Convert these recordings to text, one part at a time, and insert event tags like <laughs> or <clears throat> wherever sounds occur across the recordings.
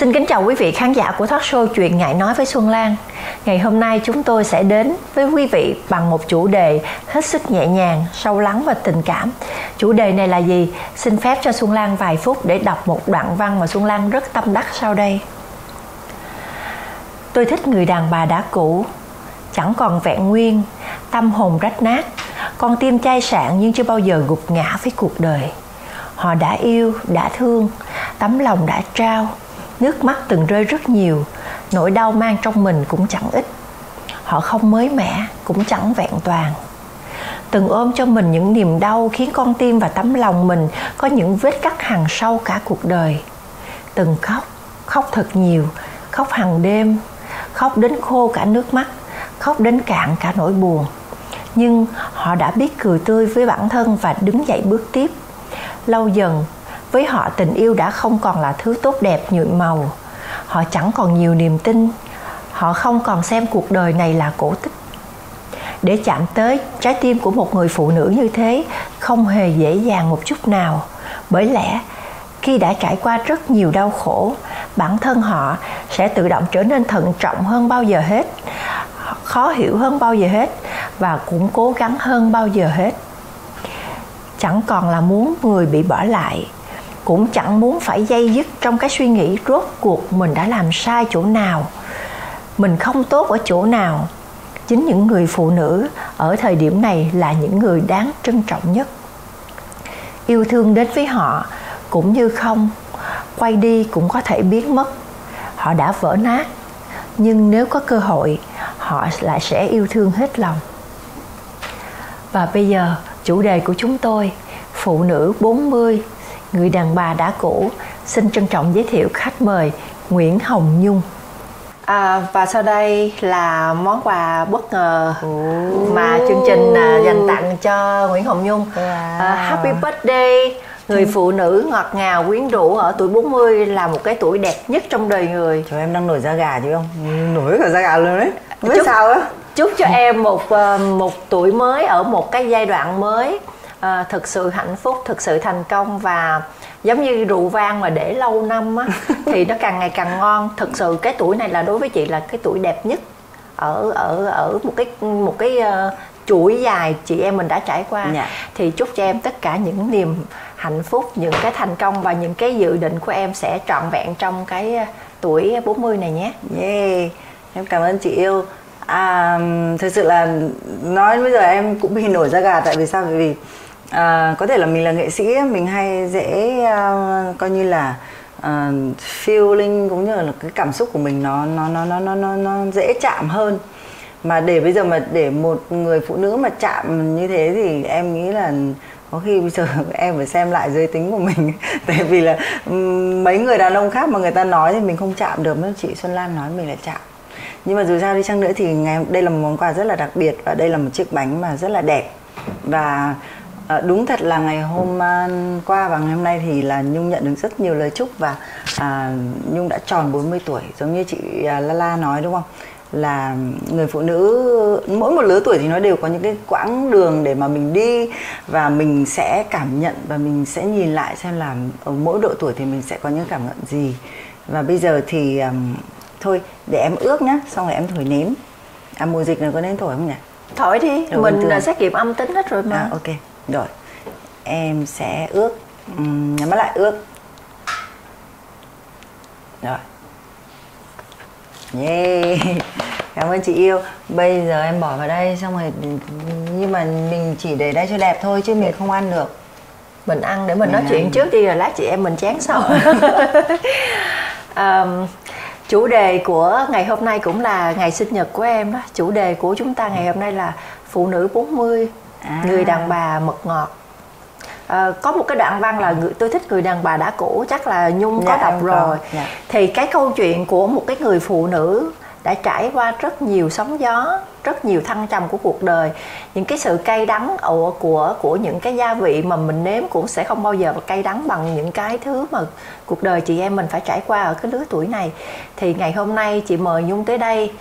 Xin kính chào quý vị khán giả của thoát show Chuyện Ngại Nói với Xuân Lan. Ngày hôm nay chúng tôi sẽ đến với quý vị bằng một chủ đề hết sức nhẹ nhàng, sâu lắng và tình cảm. Chủ đề này là gì? Xin phép cho Xuân Lan vài phút để đọc một đoạn văn mà Xuân Lan rất tâm đắc sau đây. Tôi thích người đàn bà đã cũ, chẳng còn vẹn nguyên, tâm hồn rách nát, con tim chai sạn nhưng chưa bao giờ gục ngã với cuộc đời. Họ đã yêu, đã thương, tấm lòng đã trao, nước mắt từng rơi rất nhiều. Nỗi đau mang trong mình cũng chẳng ít. Họ không mới mẻ, cũng chẳng vẹn toàn. Từng ôm cho mình những niềm đau khiến con tim và tấm lòng mình có những vết cắt hằn sâu cả cuộc đời. Từng khóc khóc thật nhiều, khóc hàng đêm, khóc đến khô cả nước mắt, khóc đến cạn cả nỗi buồn. Nhưng họ đã biết cười tươi với bản thân và đứng dậy bước tiếp. Lâu dần với họ, tình yêu đã không còn là thứ tốt đẹp nhuộm màu. Họ chẳng còn nhiều niềm tin. Họ không còn xem cuộc đời này là cổ tích. Để chạm tới trái tim của một người phụ nữ như thế, không hề dễ dàng một chút nào. Bởi lẽ, khi đã trải qua rất nhiều đau khổ, bản thân họ sẽ tự động trở nên thận trọng hơn bao giờ hết, khó hiểu hơn bao giờ hết, và cũng cố gắng hơn bao giờ hết. Chẳng còn là muốn người bị bỏ lại cũng chẳng muốn phải dây dứt trong cái suy nghĩ rốt cuộc mình đã làm sai chỗ nào. Mình không tốt ở chỗ nào. Chính những người phụ nữ ở thời điểm này là những người đáng trân trọng nhất. Yêu thương đến với họ cũng như không, quay đi cũng có thể biến mất. Họ đã vỡ nát. Nhưng nếu có cơ hội, họ lại sẽ yêu thương hết lòng. Và bây giờ, chủ đề của chúng tôi, phụ nữ 40 người đàn bà đã cũ xin trân trọng giới thiệu khách mời Nguyễn Hồng Nhung À, và sau đây là món quà bất ngờ Ồ. mà chương trình à, dành tặng cho Nguyễn Hồng Nhung. Wow. À, happy birthday người phụ nữ ngọt ngào quyến rũ ở tuổi 40 là một cái tuổi đẹp nhất trong đời người. Trời em đang nổi da gà chứ không? Nổi cả da gà luôn đấy. Biết chúc, sao á. Chúc cho em một à, một tuổi mới ở một cái giai đoạn mới à, thực sự hạnh phúc thực sự thành công và giống như rượu vang mà để lâu năm á <laughs> thì nó càng ngày càng ngon. Thực sự cái tuổi này là đối với chị là cái tuổi đẹp nhất ở ở ở một cái một cái uh, chuỗi dài chị em mình đã trải qua. Yeah. Dạ. thì chúc cho em tất cả những niềm hạnh phúc những cái thành công và những cái dự định của em sẽ trọn vẹn trong cái ờ, tuổi 40 này nhé. Yeah. Em cảm ơn chị yêu. À, thực sự là nói bây giờ em cũng bị nổi da gà tại vì sao? Vì à, có thể là mình là nghệ sĩ mình hay dễ uh, coi như là uh, feeling cũng như là cái cảm xúc của mình nó nó nó nó nó nó, nó dễ chạm hơn. Mà để bây giờ mà để một người phụ nữ mà chạm như thế thì em nghĩ là có khi bây giờ <laughs> em phải xem lại giới tính của mình. <laughs> Tại vì là mấy người đàn ông khác mà người ta nói thì mình không chạm được. Nhưng chị Xuân Lan nói mình là chạm. Nhưng mà dù sao đi chăng nữa thì ngày đây là một món quà rất là đặc biệt và đây là một chiếc bánh mà rất là đẹp. Và À, đúng thật là ngày hôm uh, qua và ngày hôm nay thì là Nhung nhận được rất nhiều lời chúc và à, Nhung đã tròn 40 tuổi giống như chị à, Lala nói đúng không? là người phụ nữ mỗi một lứa tuổi thì nó đều có những cái quãng đường để mà mình đi và mình sẽ cảm nhận và mình sẽ nhìn lại xem là ở mỗi độ tuổi thì mình sẽ có những cảm nhận gì. Và bây giờ thì um, thôi để em ước nhá xong rồi em thổi nến. À mùa dịch này có nên thổi không nhỉ? Thổi đi mình là xét nghiệm âm tính hết rồi mà. À, ok rồi em sẽ ước um, nhắm mắt lại ước rồi. Yeah <laughs> cảm ơn chị yêu. Bây giờ em bỏ vào đây xong rồi nhưng mà mình chỉ để đây cho đẹp thôi chứ mình không ăn được. Mình ăn để mình, mình nói ăn. chuyện trước đi rồi lát chị em mình chán sau <laughs> um, chủ đề của ngày hôm nay cũng là ngày sinh nhật của em đó. Chủ đề của chúng ta ngày hôm nay là phụ nữ 40 à. người đàn bà mật ngọt à, có một cái đoạn văn là người, tôi thích người đàn bà đã cũ chắc là nhung có dạ, đọc rồi dạ. thì cái câu chuyện của một cái người phụ nữ đã trải qua rất nhiều sóng gió rất nhiều thăng trầm của cuộc đời. Những cái sự cay đắng của của của những cái gia vị mà mình nếm cũng sẽ không bao giờ cay đắng bằng những cái thứ mà cuộc đời chị em mình phải trải qua ở cái lứa tuổi này. Thì ngày hôm nay chị mời nhung tới đây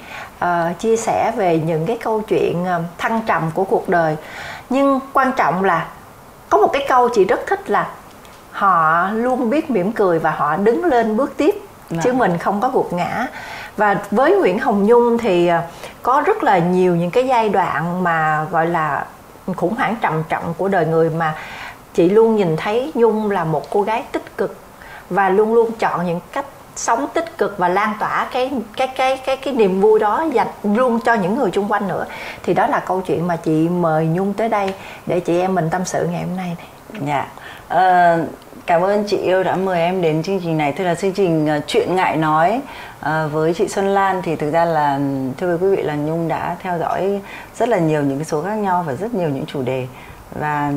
uh, chia sẻ về những cái câu chuyện uh, thăng trầm của cuộc đời. Nhưng quan trọng là có một cái câu chị rất thích là họ luôn biết mỉm cười và họ đứng lên bước tiếp Dạ. chứ mình không có gục ngã và với Nguyễn Hồng Nhung thì ờ, có rất là nhiều những cái giai đoạn mà, gọi là, khủng hoảng trầm trọng của đời người mà chị luôn nhìn thấy Nhung là một cô gái tích cực và luôn luôn chọn những cách sống tích cực và lan tỏa cái cái cái cái cái niềm vui đó dành luôn cho những người xung quanh nữa thì đó là câu chuyện mà chị mời Nhung tới đây để chị em mình tâm sự ngày hôm nay này. Dạ. Ờ, cảm ơn chị yêu đã mời em đến chương trình này. Thưa là chương trình uh, chuyện ngại nói ờ, với chị Xuân Lan. Thì thực ra là thưa quý vị là Nhung đã theo dõi rất là nhiều những cái số khác nhau và rất nhiều những chủ đề. Và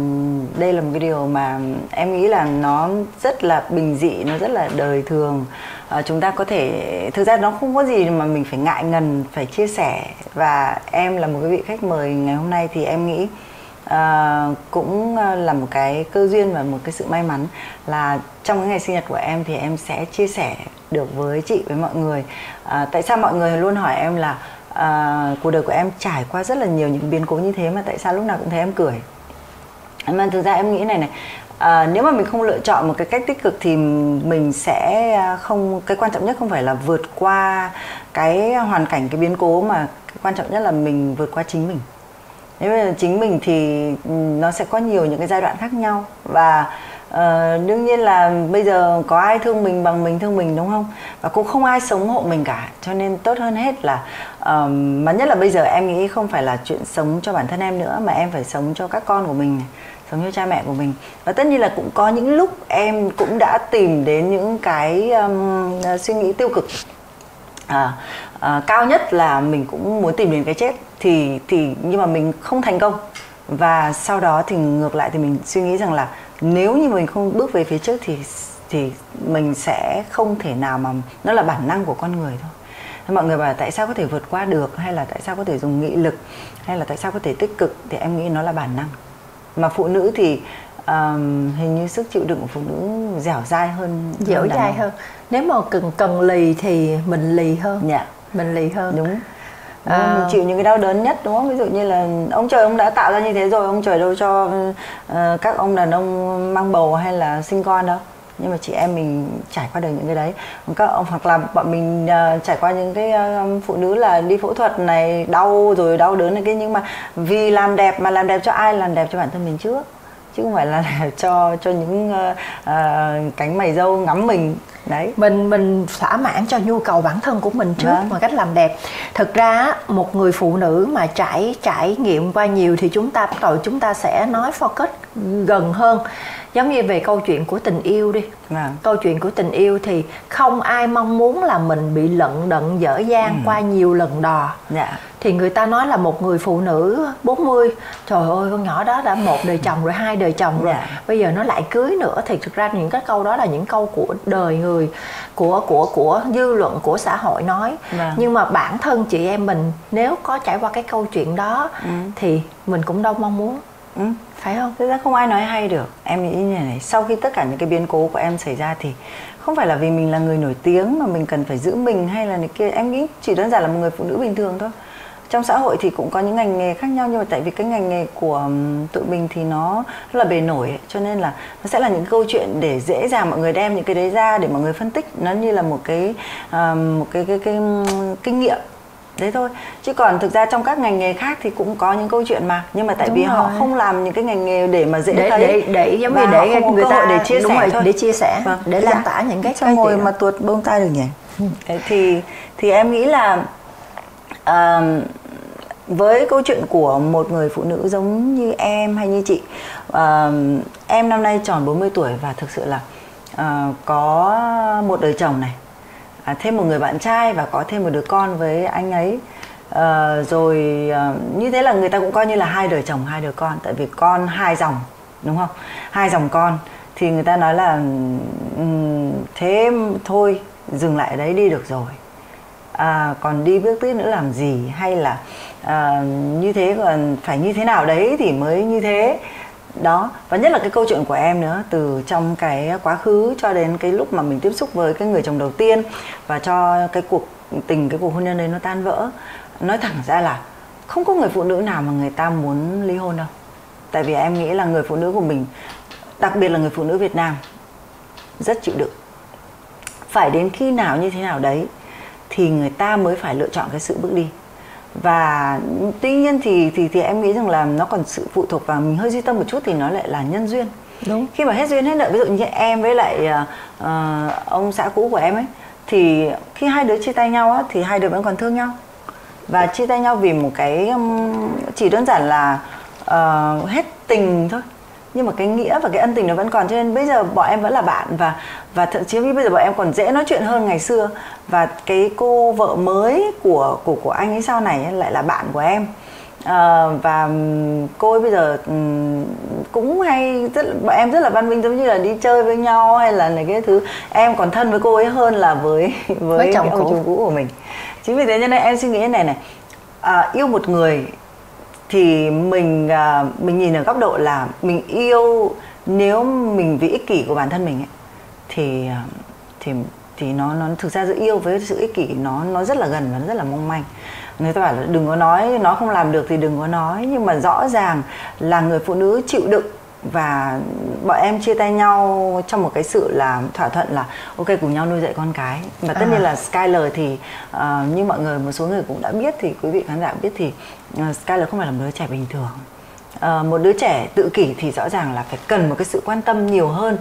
đây là một cái điều mà em nghĩ là nó rất là bình dị nó rất là đời thường. À, chúng ta có thể thực ra nó không có gì mà mình phải ngại ngần phải chia sẻ. Và em là một cái vị khách mời ngày hôm nay thì em nghĩ à, cũng ờ, là một cái cơ duyên và một cái sự may mắn là trong cái ngày sinh nhật của em thì em sẽ chia sẻ được với chị với mọi người. À, tại sao mọi người luôn hỏi em là à, cuộc đời của em trải qua rất là nhiều những biến cố như thế mà tại sao lúc nào cũng thấy em cười? Mà thực ra em nghĩ này này à, nếu mà mình không lựa chọn một cái cách tích cực thì mình sẽ không cái quan trọng nhất không phải là vượt qua cái hoàn cảnh cái biến cố mà cái quan trọng nhất là mình vượt qua chính mình nếu là chính mình thì ừ, nó sẽ có nhiều những cái giai đoạn khác nhau. Và uh, đương nhiên là bây giờ có ai thương mình bằng mình thương mình đúng không? Và cũng không ai sống hộ mình cả. Cho nên tốt hơn hết là um, mà nhất là bây giờ em nghĩ không phải là chuyện sống cho bản thân em nữa mà em phải sống cho các con của mình này sống cho cha mẹ của mình. Và tất nhiên là cũng có những lúc em cũng đã tìm đến những cái um, suy nghĩ tiêu cực. À, à, cao nhất là mình cũng muốn tìm đến cái chết. Thì thì nhưng mà mình không thành công. Và sau đó thì ngược lại thì mình suy nghĩ rằng là nếu như mình không bước về phía trước thì thì mình sẽ không thể nào mà nó là bản năng của con người thôi. Mọi người bảo tại sao có thể vượt qua được? Hay là tại sao có thể dùng nghị lực? Hay là tại sao có thể tích cực? Thì em nghĩ nó là bản năng. Mà phụ nữ thì um, hình như sức chịu đựng của phụ nữ dẻo dai hơn dẻo dai hơn. Nếu mà cần cần lì thì mình lì hơn. Dạ mình lì hơn. Đúng. À, mình chịu những cái đau đớn nhất đúng không? Ví dụ như là ông trời ông đã tạo ra như thế rồi ông trời đâu cho uh, các ông đàn ông mang bầu hay là sinh con đâu. Nhưng mà chị em mình trải qua được những cái đấy. Các ông hoặc là bọn mình uh, trải qua những cái uh, phụ nữ là đi phẫu thuật này đau rồi đau đớn này cái nhưng mà vì làm đẹp mà làm đẹp cho ai? Làm đẹp cho bản thân mình trước chứ không phải là <laughs> cho cho những uh, uh, cánh mày dâu ngắm mình. Đấy. Mình mình thỏa mãn cho nhu cầu bản thân của mình trước vâng. bằng cách làm đẹp. Thực ra một người phụ nữ mà trải trải nghiệm qua nhiều thì chúng ta bắt đầu chúng ta sẽ nói focus gần hơn giống như về câu chuyện của tình yêu đi à. câu chuyện của tình yêu thì không ai mong muốn là mình bị lận đận dở dang ừ. qua nhiều lần đò dạ. thì người ta nói là một người phụ nữ 40 trời ơi con nhỏ đó đã một đời chồng rồi hai đời chồng rồi dạ. bây giờ nó lại cưới nữa thì thực ra những cái câu đó là những câu của đời người của của của dư luận của xã hội nói dạ. nhưng mà bản thân chị em mình nếu có trải qua cái câu chuyện đó ừ. thì mình cũng đâu mong muốn ừ phải không? Thực ra không ai nói hay được. Em nghĩ như này sau khi tất cả những cái biến cố của em xảy ra thì không phải là vì mình là người nổi tiếng mà mình cần phải giữ mình hay là này kia em nghĩ chỉ đơn giản là một người phụ nữ bình thường thôi. Trong xã hội thì cũng có những ngành nghề khác nhau nhưng mà tại vì cái ngành nghề của tụi mình thì nó rất là bề nổi ấy, cho nên là nó sẽ là những câu chuyện để dễ dàng mọi người đem những cái đấy ra để mọi người phân tích. Nó như là một cái uh, một cái cái, cái, cái kinh nghiệm thế thôi chứ còn thực ra trong các ngành nghề khác thì cũng có những câu chuyện mà nhưng mà tại đúng vì rồi. họ không làm những cái ngành nghề để mà dễ để, thấy để để giống như để người ta để chia sẻ thôi. để chia sẻ vâng. để lan tỏa những cái xong rồi mà tuột bông tay được nhỉ ừ. thì thì em nghĩ là uh, với câu chuyện của một người phụ nữ giống như em hay như chị uh, em năm nay tròn 40 tuổi và thực sự là uh, có một đời chồng này à, thêm một người bạn trai và có thêm một đứa con với anh ấy. À, rồi à, như thế là người ta cũng coi như là hai đời chồng hai đứa con. Tại vì con hai dòng đúng không? Hai dòng con. Thì người ta nói là um, thế thôi dừng lại đấy đi được rồi. À, còn đi bước tiếp nữa làm gì? Hay là à, như thế còn phải như thế nào đấy thì mới như thế? Đó, và nhất là cái câu chuyện của em nữa, từ trong cái quá khứ cho đến cái lúc mà mình tiếp xúc với cái người chồng đầu tiên và cho cái cuộc, tình, cái cuộc hôn nhân đấy nó tan vỡ. Nói thẳng ra là không có người phụ nữ nào mà người ta muốn ly hôn đâu. Tại vì em nghĩ là người phụ nữ của mình, đặc biệt là người phụ nữ Việt Nam, rất chịu đựng. Phải đến khi nào như thế nào đấy thì người ta mới phải lựa chọn cái sự bước đi và tuy nhiên thì thì thì em nghĩ rằng là nó còn sự phụ thuộc vào mình hơi duy tâm một chút thì nó lại là nhân duyên. Đúng. Khi mà hết duyên hết nợ ví dụ như em với lại uh, ông xã cũ của em ấy thì khi hai đứa chia tay nhau á thì hai đứa vẫn còn thương nhau. Và chia tay nhau vì một cái um, chỉ đơn giản là uh, hết tình thôi nhưng mà cái nghĩa và cái ân tình nó vẫn còn cho nên bây giờ bọn em vẫn là bạn và và thậm chí bây giờ bọn em còn dễ nói chuyện hơn ngày xưa. Và cái cô vợ mới của của của anh ấy sau này lại là bạn của em. À, và cô ấy bây giờ cũng hay rất bọn em rất là văn minh giống như là đi chơi với nhau hay là này cái thứ. Em còn thân với cô ấy hơn là với với, với chồng ông chồng cũ của mình. Chính vì thế cho nên em suy nghĩ này này. À, yêu một người thì mình à, mình nhìn ở góc độ là mình yêu nếu mình vì ích kỷ của bản thân mình ấy, thì à, thì thì nó nó thực ra giữa yêu với sự ích kỷ nó nó rất là gần và nó rất là mong manh. Người ta bảo là đừng có nói nó không làm được thì đừng có nói nhưng mà rõ ràng là người phụ nữ chịu đựng và bọn em chia tay nhau trong một cái sự là thỏa thuận là ok cùng nhau nuôi dạy con cái. Và tất à. nhiên là Skyler thì uh, như mọi người một số người cũng đã biết thì quý vị khán giả biết thì uh, Skyler không phải là một đứa trẻ bình thường. Uh, một đứa trẻ tự kỷ thì rõ ràng là phải cần một cái sự quan tâm nhiều hơn.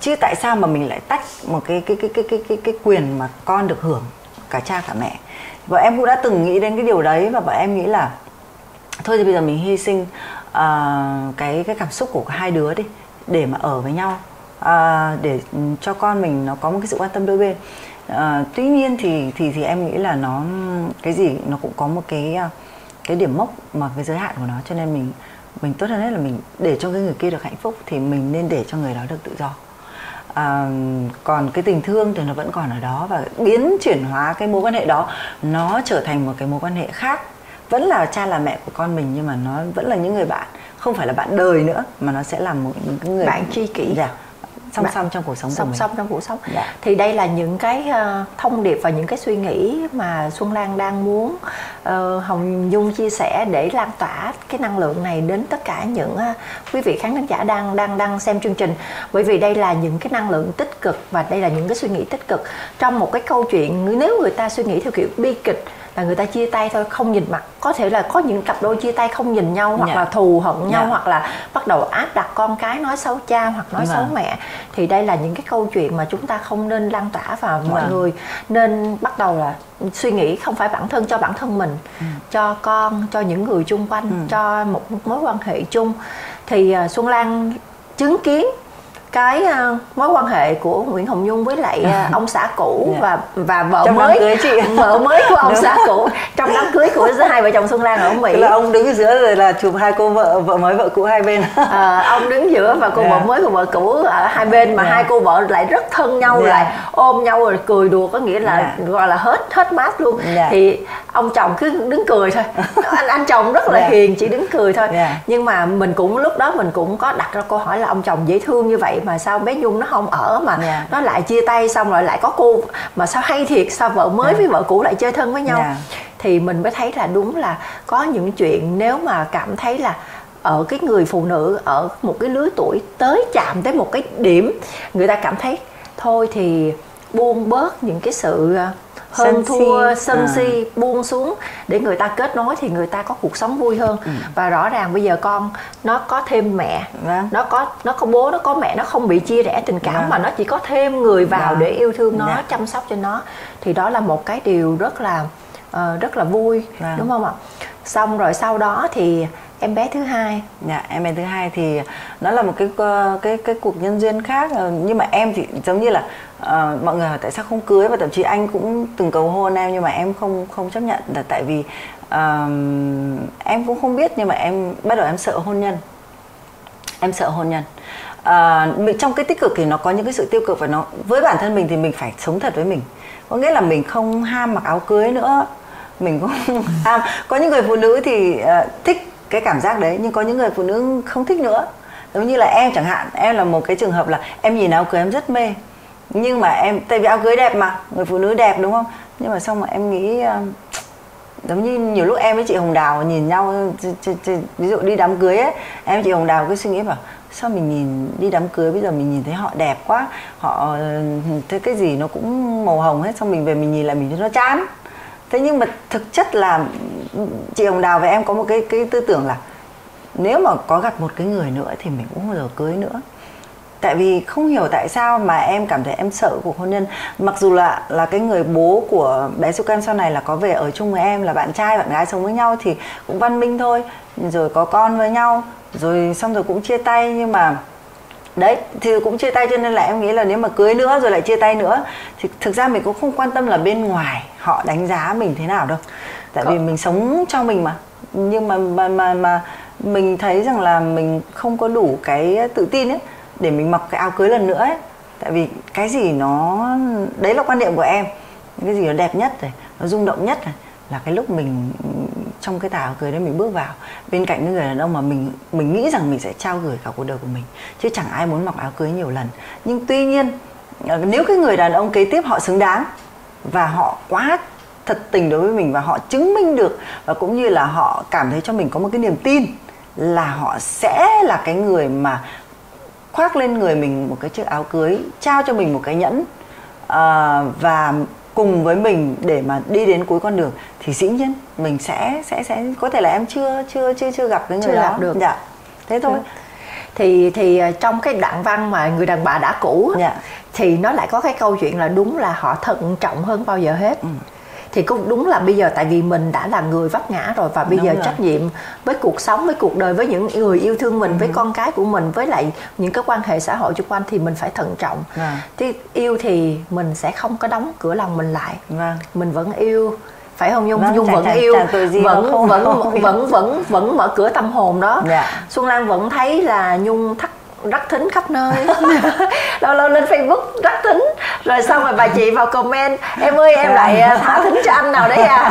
Chứ tại sao mà mình lại tách một cái cái cái cái cái cái, cái quyền mà con được hưởng cả cha cả mẹ? Và em cũng đã từng nghĩ đến cái điều đấy và bọn em nghĩ là thôi thì bây giờ mình hy sinh uh, cái cái cảm xúc của hai đứa đi để mà ở với nhau uh, để cho con mình nó có một cái sự quan tâm đôi bên. Uh, tuy nhiên thì thì thì em nghĩ là nó cái gì nó cũng có một cái cái điểm mốc mà cái giới hạn của nó cho nên mình mình tốt hơn hết là mình để cho cái người kia được hạnh phúc thì mình nên để cho người đó được tự do. À, còn cái tình thương thì nó vẫn còn ở đó và biến chuyển hóa cái mối quan hệ đó nó trở thành một cái mối quan hệ khác vẫn là cha là mẹ của con mình nhưng mà nó vẫn là những người bạn. Không phải là bạn đời nữa mà nó sẽ là một những người bạn tri kỷ. Dạ. Song song trong cuộc sống song của mình. song trong cuộc sống. Dạ. thì đây là những cái uh, thông điệp và những cái suy nghĩ mà Xuân Lan đang muốn uh, Hồng Dung chia sẻ để lan tỏa cái năng lượng này đến tất cả những uh, quý vị khán giả đang đang đang xem chương trình. Bởi vì đây là những cái năng lượng tích cực và đây là những cái suy nghĩ tích cực trong một cái câu chuyện. Nếu người ta suy nghĩ theo kiểu bi kịch là người ta chia tay thôi không nhìn mặt có thể là có những cặp đôi chia tay không nhìn nhau hoặc. Dạ. là thù hận nhau. Dạ. hoặc là bắt đầu áp đặt con cái nói xấu cha hoặc nói yeah. xấu mẹ thì đây là những cái câu chuyện mà chúng ta không nên lan tỏa vào yeah. mọi người nên bắt đầu là suy nghĩ không phải bản thân cho bản thân mình ừ. cho con cho những người chung quanh ừ. cho một mối quan hệ chung thì uh, xuân lan chứng kiến cái uh, mối quan hệ của Nguyễn Hồng Nhung với lại uh, <laughs> ông xã cũ yeah. Dạ. và và vợ trong mới cưới chị. <laughs> vợ mới của ông xã cũ trong đám cưới của hai vợ chồng Xuân Lan ở Mỹ là ông đứng giữa rồi là chụp hai cô vợ vợ mới vợ cũ hai bên à, ông đứng giữa và cô yeah. vợ dạ. mới của vợ cũ ở hai bên mà yeah. Dạ. hai cô vợ lại rất thân nhau yeah. lại ôm nhau rồi cười đùa có nghĩa là yeah. gọi là hết hết mát luôn yeah. thì ông chồng cứ đứng cười thôi <laughs> anh anh chồng rất là yeah. hiền chỉ đứng cười thôi yeah. nhưng mà mình cũng lúc đó mình cũng có đặt ra câu hỏi là ông chồng dễ thương như vậy mà sao bé nhung nó không ở mà yeah. nó lại chia tay xong rồi lại có cô mà sao hay thiệt sao vợ mới yeah. với vợ cũ lại chơi thân với nhau yeah. thì mình mới thấy là đúng là có những chuyện nếu mà cảm thấy là ở cái người phụ nữ ở một cái lứa tuổi tới chạm tới một cái điểm người ta cảm thấy thôi thì buông bớt những cái sự hơn sân thua si. sân à. si buông xuống để người ta kết nối thì người ta có cuộc sống vui hơn ừ. và rõ ràng bây giờ con nó có thêm mẹ vâng. nó có nó có bố nó có mẹ nó không bị chia rẽ tình cảm vâng. mà nó chỉ có thêm người vào vâng. để yêu thương nó vâng. chăm sóc cho nó thì đó là một cái điều rất là uh, rất là vui vâng. đúng không ạ xong rồi sau đó thì em bé thứ hai dạ em bé thứ hai thì nó là một cái cái cái cuộc nhân duyên khác ờ, nhưng mà em thì giống như là uh, mọi người hỏi tại sao không cưới và thậm chí anh cũng từng cầu hôn em nhưng mà em không không chấp nhận. Là tại vì uh, em cũng không biết nhưng mà em bắt đầu em sợ hôn nhân. Em sợ hôn nhân. Uh, trong cái tích cực thì nó có những cái sự tiêu cực và nó với bản thân mình thì mình phải sống thật với mình. Có nghĩa là mình không ham mặc áo cưới nữa. Mình cũng ham. Có những người phụ nữ thì uh, thích cái cảm giác đấy nhưng có những người phụ nữ không thích nữa. Giống như là em chẳng hạn em là một cái trường hợp là em nhìn áo cưới em rất mê nhưng mà em, tại vì áo cưới đẹp mà, người phụ nữ đẹp đúng không? Nhưng mà xong mà em nghĩ ờ, giống như nhiều lúc em với chị Hồng Đào nhìn nhau ví dụ đi đám cưới ấy, em chị Hồng Đào cứ suy nghĩ bảo, sao mình nhìn đi đám cưới bây giờ mình nhìn thấy họ đẹp quá, họ thấy cái gì nó cũng màu hồng hết, xong mình về mình nhìn lại mình thấy nó chán. Thế nhưng mà thực chất là chị hồng đào và em có một cái cái tư tưởng là nếu mà có gặp một cái người nữa thì mình cũng không bao giờ cưới nữa tại vì không hiểu tại sao mà em cảm thấy em sợ cuộc hôn nhân. Mặc dù là là cái người bố của bé Sukan sau này là có về ở chung với em là bạn trai bạn gái sống với nhau thì cũng văn minh thôi. Rồi có con với nhau rồi xong rồi cũng chia tay nhưng mà đấy thì cũng chia tay cho nên là em nghĩ là nếu mà cưới nữa rồi lại chia tay nữa thì thực ra mình cũng không quan tâm là bên ngoài họ đánh giá mình thế nào đâu. Tại vì mình sống cho mình mà. Nhưng mà mà mà, mà mình thấy rằng là mình không có đủ cái tự tin ấy để mình mặc cái áo cưới lần nữa ấy. Tại vì cái gì nó đấy là quan niệm của em. Cái gì nó đẹp nhất này, nó rung động nhất này là cái lúc mình trong cái tà áo cưới đấy mình bước vào. Bên cạnh những người đàn ông mà mình mình nghĩ rằng mình sẽ trao gửi cả cuộc đời của mình chứ chẳng ai muốn mặc áo cưới nhiều lần. Nhưng tuy nhiên ờ, nếu cái người đàn ông kế tiếp họ xứng đáng và họ quá thật tình đối với mình và họ chứng minh được và cũng như là họ cảm thấy cho mình có một cái niềm tin là họ sẽ là cái người mà khoác lên người mình một cái chiếc áo cưới trao cho mình một cái nhẫn uh, và cùng với mình để mà đi đến cuối con đường thì dĩ nhiên mình sẽ sẽ sẽ có thể là em chưa chưa chưa chưa gặp cái người chưa đó. gặp được. Dạ thế thôi. Thì thì ờ, trong cái đoạn văn mà người đàn bà đã cũ dạ. thì nó lại có cái câu chuyện là đúng là họ thận trọng hơn bao giờ hết. Ừ thì cũng đúng là bây giờ tại vì mình đã là người vấp ngã rồi và bây đúng giờ rồi. trách nhiệm với cuộc sống với cuộc đời với những người yêu thương mình ừ. với con cái của mình với lại những cái quan hệ xã hội xung quanh thì mình phải thận trọng à. thì yêu thì mình sẽ không có đóng cửa lòng mình lại à. mình vẫn yêu phải không nhung vâng, nhung vẫn yêu vẫn vẫn vẫn <laughs> vẫn vẫn vẫn mở cửa tâm hồn đó dạ. xuân lan vẫn thấy là nhung thắc rắc thính khắp nơi <laughs> lâu lâu lên facebook rắc thính rồi xong rồi bà chị vào comment em ơi em lại à, thả thính cho anh nào đấy à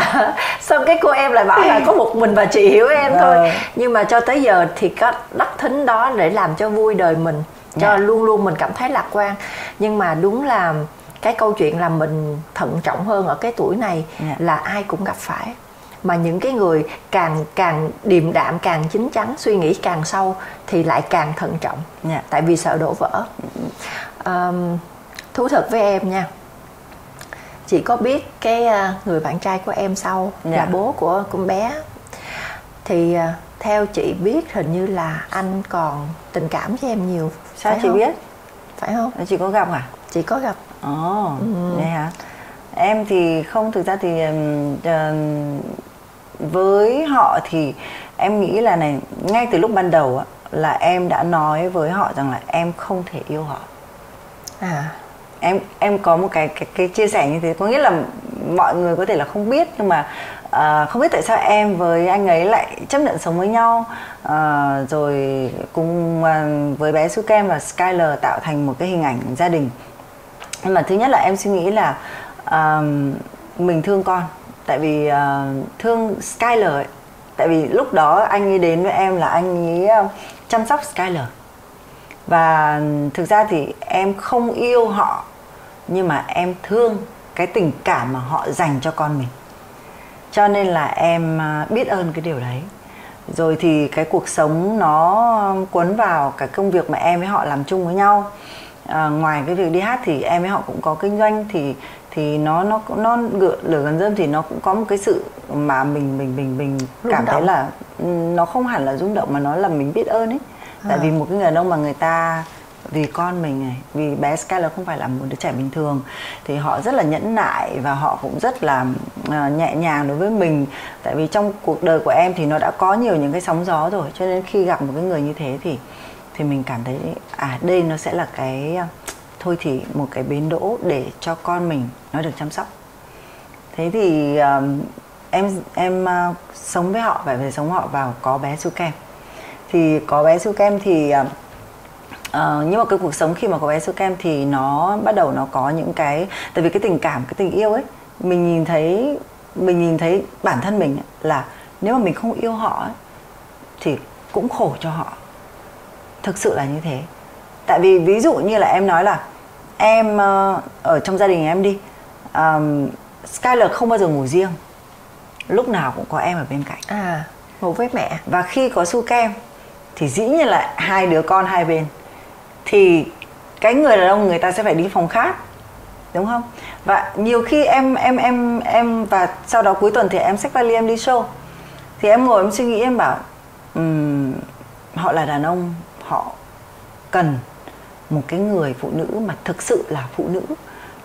<laughs> xong cái cô em lại bảo là có một mình bà chị hiểu em thôi ờ. nhưng mà cho tới giờ thì có đắc thính đó để làm cho vui đời mình cho yeah. Dạ. luôn luôn mình cảm thấy lạc quan nhưng mà đúng là cái câu chuyện là mình thận trọng hơn ở cái tuổi này yeah. Dạ. là ai cũng gặp phải mà những cái người càng càng điềm đạm càng chín chắn suy nghĩ càng sâu thì lại càng thận trọng yeah. Dạ. tại vì sợ đổ vỡ um, thú thật với em nha chị có biết cái ờ, người bạn trai của em sau yeah. là dạ. bố của con bé thì ờ, theo chị biết hình như là anh còn tình cảm với em nhiều sao chị không? biết phải không chị có gặp à chị có gặp ồ oh, ừ. vậy hả em thì không thực ra thì uh, với họ thì em nghĩ là này ngay từ lúc ban đầu á là em đã nói với họ rằng là em không thể yêu họ. À. Em em có một cái cái cái chia sẻ như thế. Có nghĩa là mọi người có thể là không biết nhưng mà uh, không biết tại sao em với anh ấy lại chấp nhận sống với nhau. Uh, rồi cùng uh, với bé Sukem và Skyler tạo thành một cái hình ảnh gia đình. Nhưng mà thứ nhất là em suy nghĩ là uh, mình thương con tại vì uh, thương Skyler ấy. tại vì lúc đó anh ấy đến với em là anh ấy ờ, chăm sóc Skyler. Và thực ra thì em không yêu họ nhưng mà em thương cái tình cảm mà họ dành cho con mình. Cho nên là em ờ, biết ơn cái điều đấy. Rồi thì cái cuộc sống nó cuốn vào cái công việc mà em với họ làm chung với nhau. À, ngoài cái việc đi hát thì em với họ cũng có kinh doanh thì thì nó nó nó lửa, lửa gần rơm thì nó cũng có một cái sự mà mình mình mình mình cảm thấy là ừ, nó không hẳn là rung động mà nó là mình biết ơn ấy. À. tại vì một cái người đàn ông mà người ta vì con mình này vì bé Skylar không phải là một đứa trẻ bình thường thì họ rất là nhẫn nại và họ cũng rất là uh, nhẹ nhàng đối với mình. Tại vì trong cuộc đời của em thì nó đã có nhiều những cái sóng gió rồi cho nên khi gặp một cái người như thế thì thì mình cảm thấy à đây nó sẽ là cái thôi thì một cái bến đỗ để cho con mình nó được chăm sóc. Thế thì um, em em uh, sống với họ phải về sống họ vào có bé su kem. Thì có bé su kem thì uh, Uh, nhưng mà cái cuộc sống khi mà có bé su kem thì nó bắt đầu nó có những cái tại vì cái tình cảm cái tình yêu ấy mình nhìn thấy mình nhìn thấy bản thân mình là nếu mà mình không yêu họ ấy, thì cũng khổ cho họ. Thực sự là như thế. Tại vì ví dụ như là em nói là em uh, ở trong gia đình em đi. Um, Skyler không bao giờ ngủ riêng. Lúc nào cũng có em ở bên cạnh. À ngủ với mẹ. Và khi có su kem thì dĩ nhiên là hai đứa con hai bên. Thì cái người đàn ông người ta sẽ phải đi phòng khác đúng không? Và nhiều khi em em em em và sau đó cuối tuần thì em xách vali em đi show. Thì em ngồi em suy nghĩ em bảo um, họ là đàn ông họ cần một cái người phụ nữ mà thực sự là phụ nữ.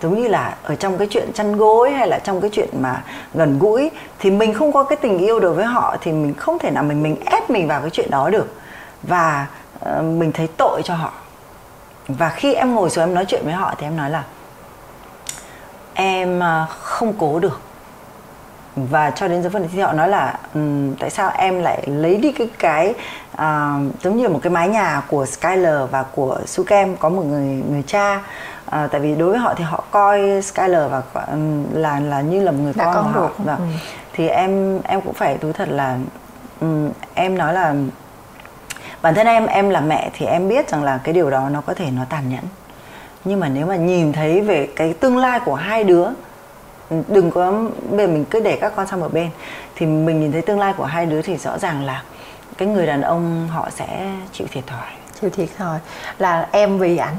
Giống như là ở trong cái chuyện chăn gối hay là trong cái chuyện mà gần gũi thì mình không có cái tình yêu đối với họ thì mình không thể nào mình mình ép mình vào cái chuyện đó được. Và uh, mình thấy tội cho họ. Và khi em ngồi xuống em nói chuyện với họ thì em nói là em uh, không cố được. Và cho đến giờ phút này thì họ nói là um, tại sao em lại lấy đi cái cái uh, giống như một cái mái nhà của Skyler và của Sukem có một người người cha à, tại vì đối với họ thì họ coi Skyler và là là như là một người con, con của họ và vâng. ừ. thì em em cũng phải thú thật là um, em nói là bản thân em em là mẹ thì em biết rằng là cái điều đó nó có thể nó tàn nhẫn nhưng mà nếu mà nhìn thấy về cái tương lai của hai đứa đừng có bây giờ mình cứ để các con sang một bên thì mình nhìn thấy tương lai của hai đứa thì rõ ràng là cái người đàn ông họ sẽ chịu thiệt thòi. Chịu thiệt thòi. Là em vì ảnh.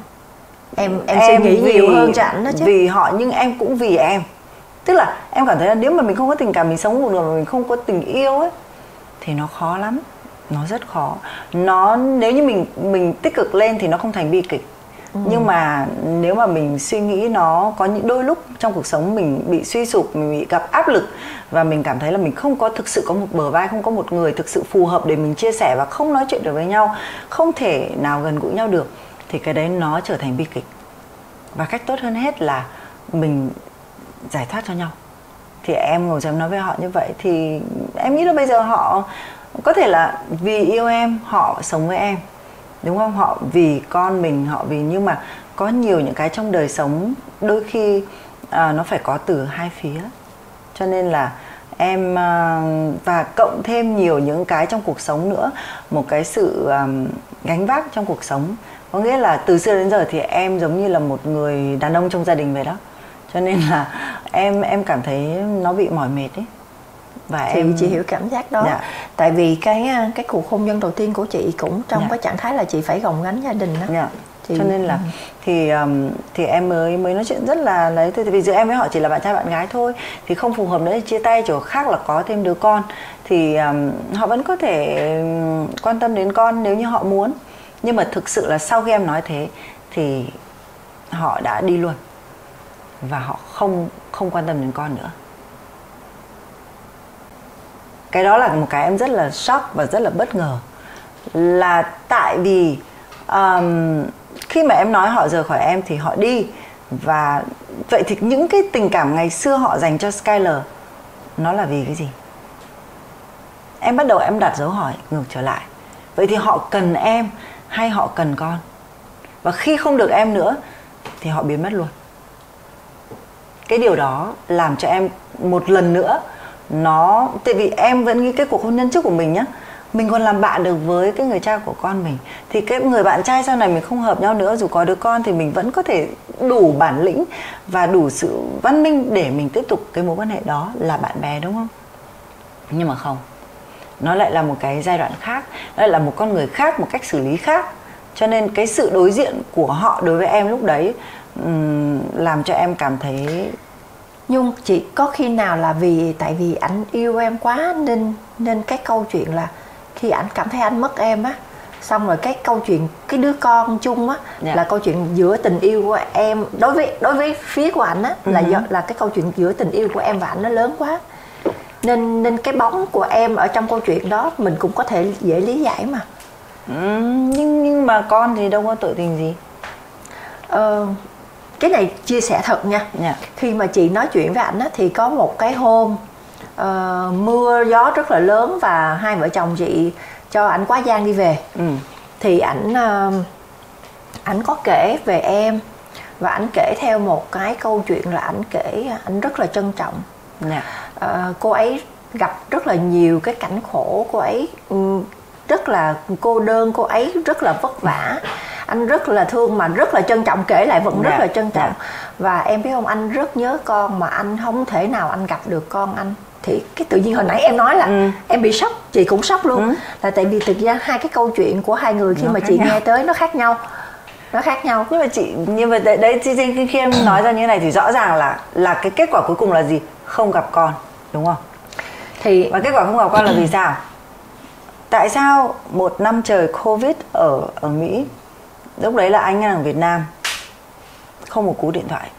Em em, em suy nghĩ vì, nhiều hơn cho ảnh đó chứ. vì họ nhưng em cũng vì em. Tức là em cảm thấy là nếu mà mình không có tình cảm mình sống một người mà mình không có tình yêu ấy thì nó khó lắm. Nó rất khó. Nó nếu như mình mình tích cực lên thì nó không thành bi kịch ừ. nhưng mà nếu mà mình suy nghĩ nó có những đôi lúc trong cuộc sống mình bị suy sụp, mình bị gặp áp lực và mình cảm thấy là mình không có thực sự có một bờ vai, không có một người thực sự phù hợp để mình chia sẻ và không nói chuyện được với nhau, không thể nào gần gũi nhau được, thì cái đấy nó trở thành bi kịch. Và cách tốt hơn hết là mình giải thoát cho nhau. Thì em ngồi xem nói với họ như vậy thì em nghĩ là bây giờ họ có thể là vì yêu em, họ sống với em đúng không? Họ vì con mình họ vì nhưng mà có nhiều những cái trong đời sống đôi khi à, nó phải có từ hai phía. Cho nên là em à, và cộng thêm nhiều những cái trong cuộc sống nữa một cái sự à, gánh vác trong cuộc sống. Có nghĩa là từ xưa đến giờ thì em giống như là một người đàn ông trong gia đình vậy đó. Cho nên là <laughs> em em cảm thấy nó bị mỏi mệt ấy và thì em chị hiểu cảm giác đó dạ. tại vì cái cái cuộc hôn nhân đầu tiên của chị cũng trong dạ. cái trạng thái là chị phải gồng gánh gia đình đó dạ. thì, cho nên là ừ. thì um, thì em mới mới nói chuyện rất là lấy thôi vì giữa em với họ chỉ là bạn trai bạn gái thôi thì không phù hợp nữa thì chia tay chỗ khác là có thêm đứa con thì um, họ vẫn có thể quan tâm đến con nếu như họ muốn nhưng mà thực sự là sau khi em nói thế thì họ đã đi luôn và họ không không quan tâm đến con nữa cái đó là một cái em rất là shock và rất là bất ngờ. Là tại vì um, khi mà em nói họ rời khỏi em thì họ đi. Và vậy thì những cái tình cảm ngày xưa họ dành cho Skyler nó là vì cái gì? Em bắt đầu em đặt dấu hỏi ngược trở lại. Vậy thì họ cần em hay họ cần con? Và khi không được em nữa thì họ biến mất luôn. Cái điều đó làm cho em một lần nữa nó tại vì em vẫn nghĩ cái cuộc hôn nhân trước của mình nhá mình còn làm bạn được với cái người cha của con mình thì cái người bạn trai sau này mình không hợp nhau nữa dù có đứa con thì mình vẫn có thể đủ bản lĩnh và đủ sự văn minh để mình tiếp tục cái mối quan hệ đó là bạn bè đúng không? Nhưng mà không nó lại là một cái giai đoạn khác nó lại là một con người khác một cách xử lý khác. Cho nên cái sự đối diện của họ đối với em lúc đấy um, làm cho em cảm thấy nhung chị có khi nào là vì tại vì anh yêu em quá nên nên cái câu chuyện là khi anh cảm thấy anh mất em á xong rồi cái câu chuyện cái đứa con chung á yeah. Dạ. là câu chuyện giữa tình yêu của em đối với đối với phía của anh á uh-huh. là do, là cái câu chuyện giữa tình yêu của em và anh nó lớn quá nên nên cái bóng của em ở trong câu chuyện đó mình cũng có thể dễ lý giải mà ừ, nhưng nhưng mà con thì đâu có tội tình gì ờ, cái này chia sẻ thật nha yeah. Dạ. khi mà chị nói chuyện với anh á, thì có một cái hôm uh, mưa gió rất là lớn và hai vợ chồng chị cho ảnh quá giang đi về ừ. thì ảnh uh, ảnh có kể về em và ảnh kể theo một cái câu chuyện là ảnh kể ảnh rất là trân trọng yeah. Dạ uh, cô ấy gặp rất là nhiều cái cảnh khổ cô ấy um, rất là cô đơn cô ấy rất là vất vả anh rất là thương mà rất là trân trọng kể lại vẫn rất dạ, là trân trọng. Dạ. và em biết không anh rất nhớ con mà anh không thể nào anh gặp được con anh thì cái tự nhiên hồi nãy em nói là ừ. em bị sốc chị cũng sốc luôn ừ. là tại vì thực ra hai cái câu chuyện của hai người khi nó mà chị nhau. nghe tới nó khác nhau nó khác nhau nhưng mà chị nhưng mà đấy, đấy khi, khi em nói ra như này thì rõ ràng là là cái kết quả cuối cùng là gì không gặp con đúng không thì và kết quả không gặp con là vì <clears throat> sao tại sao một năm trời covid ở ở mỹ lúc đấy là anh đang ở việt nam. Không một cú điện thoại.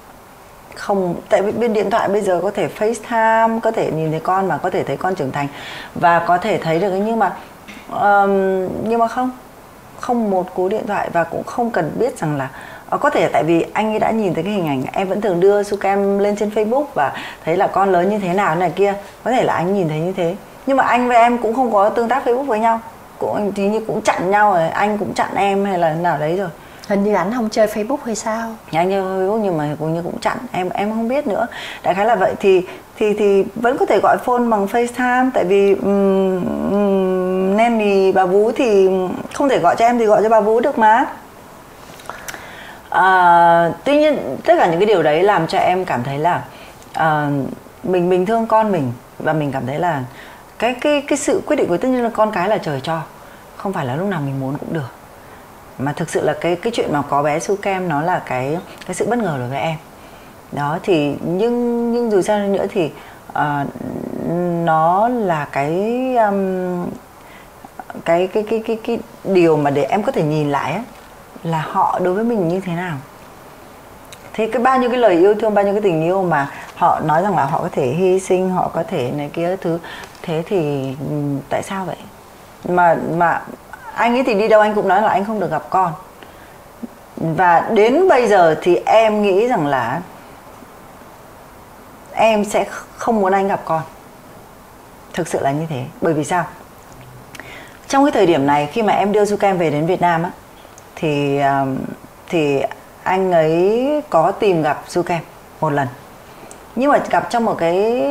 Không tại vì bên điện thoại bây giờ có thể FaceTime có thể nhìn thấy con mà có thể thấy con trưởng thành. Và có thể thấy được nhưng mà um, nhưng mà không. Không một cú điện thoại và cũng không cần biết rằng là ờ, có thể tại vì anh ấy đã nhìn thấy cái hình ảnh em vẫn thường đưa Sukem lên trên Facebook và thấy là con lớn như thế nào này kia. Có thể là anh nhìn thấy như thế. Nhưng mà anh với em cũng không có tương tác Facebook với nhau cũng thì như cũng chặn nhau rồi anh cũng chặn em hay là nào đấy rồi. Hình như anh không chơi Facebook hay sao? Anh chơi Facebook nhưng mà cũng như cũng chặn em em không biết nữa. Đại khái là vậy thì thì thì vẫn có thể gọi phone bằng FaceTime tại vì um, um, nem thì bà Vú thì không thể gọi cho em thì gọi cho bà Vú được mà. À, tuy nhiên tất cả những cái điều đấy làm cho em cảm thấy là à, mình mình thương con mình và mình cảm thấy là cái cái cái sự quyết định của tất nhiên là con cái là trời cho. Không phải là lúc nào mình muốn cũng được. Mà thực sự là cái cái chuyện mà có bé su kem nó là cái cái sự bất ngờ đối với em. Đó thì nhưng nhưng dù sao nữa thì uh, nó là cái um, cái, cái cái cái cái điều mà để em có thể nhìn lại ấy, là họ đối với mình như thế nào. Thế cái bao nhiêu cái lời yêu thương bao nhiêu cái tình yêu mà họ nói rằng là họ có thể hy sinh, họ có thể này kia thứ. Thế thì tại sao vậy? Mà mà anh ấy thì đi đâu anh cũng nói là anh không được gặp con. Và đến bây giờ thì em nghĩ rằng là em sẽ không muốn anh gặp con. Thực sự là như thế. Bởi vì sao? Trong cái thời điểm này khi mà em đưa Zukem về đến Việt Nam á, thì thì anh ấy có tìm gặp Zukem một lần nhưng mà gặp trong một cái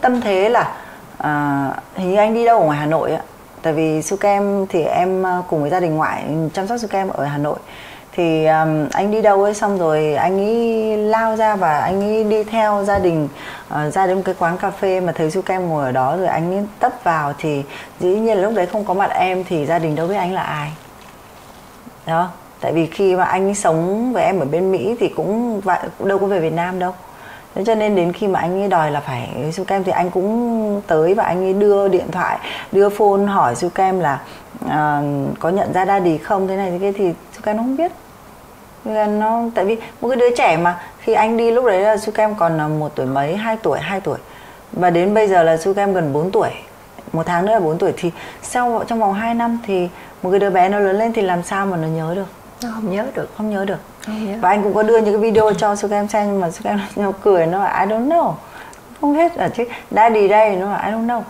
tâm thế là à, hình như anh đi đâu ở ngoài Hà Nội á. Tại vì su kem thì em à, cùng với gia đình ngoại chăm sóc su kem ở hà nội. Thì um, anh đi đâu ấy xong rồi anh ấy lao ra và anh ấy đi theo gia đình uh, ra đến một cái quán cà phê mà thấy su kem ngồi ở đó rồi anh ấy tấp vào thì dĩ nhiên là lúc đấy không có mặt em thì gia đình đâu biết anh là ai. Đó tại vì khi mà anh ấy sống với em ở bên mỹ thì cũng vậy đâu có về việt nam đâu thế cho nên đến khi mà anh ấy đòi là phải su kem thì anh cũng tới và anh ấy đưa điện thoại đưa phone hỏi su kem là uh, có nhận ra daddy không? Thế này thế kia thì su kem nó không biết. Nó tại vì một cái đứa trẻ mà khi anh đi lúc đấy là su kem còn một tuổi mấy? Hai tuổi hai tuổi. Và đến bây giờ là su kem gần 4 tuổi. Một tháng nữa là 4 tuổi. Thì sau trong vòng 2 năm thì một cái đứa bé nó lớn lên thì làm sao mà nó nhớ được? Nó không nhớ được không nhớ được và anh cũng có đưa những cái video cho su kem xem nhưng mà su kem nó cười nó là I don't know. Không hết ở chứ. Daddy đây nó là I don't know.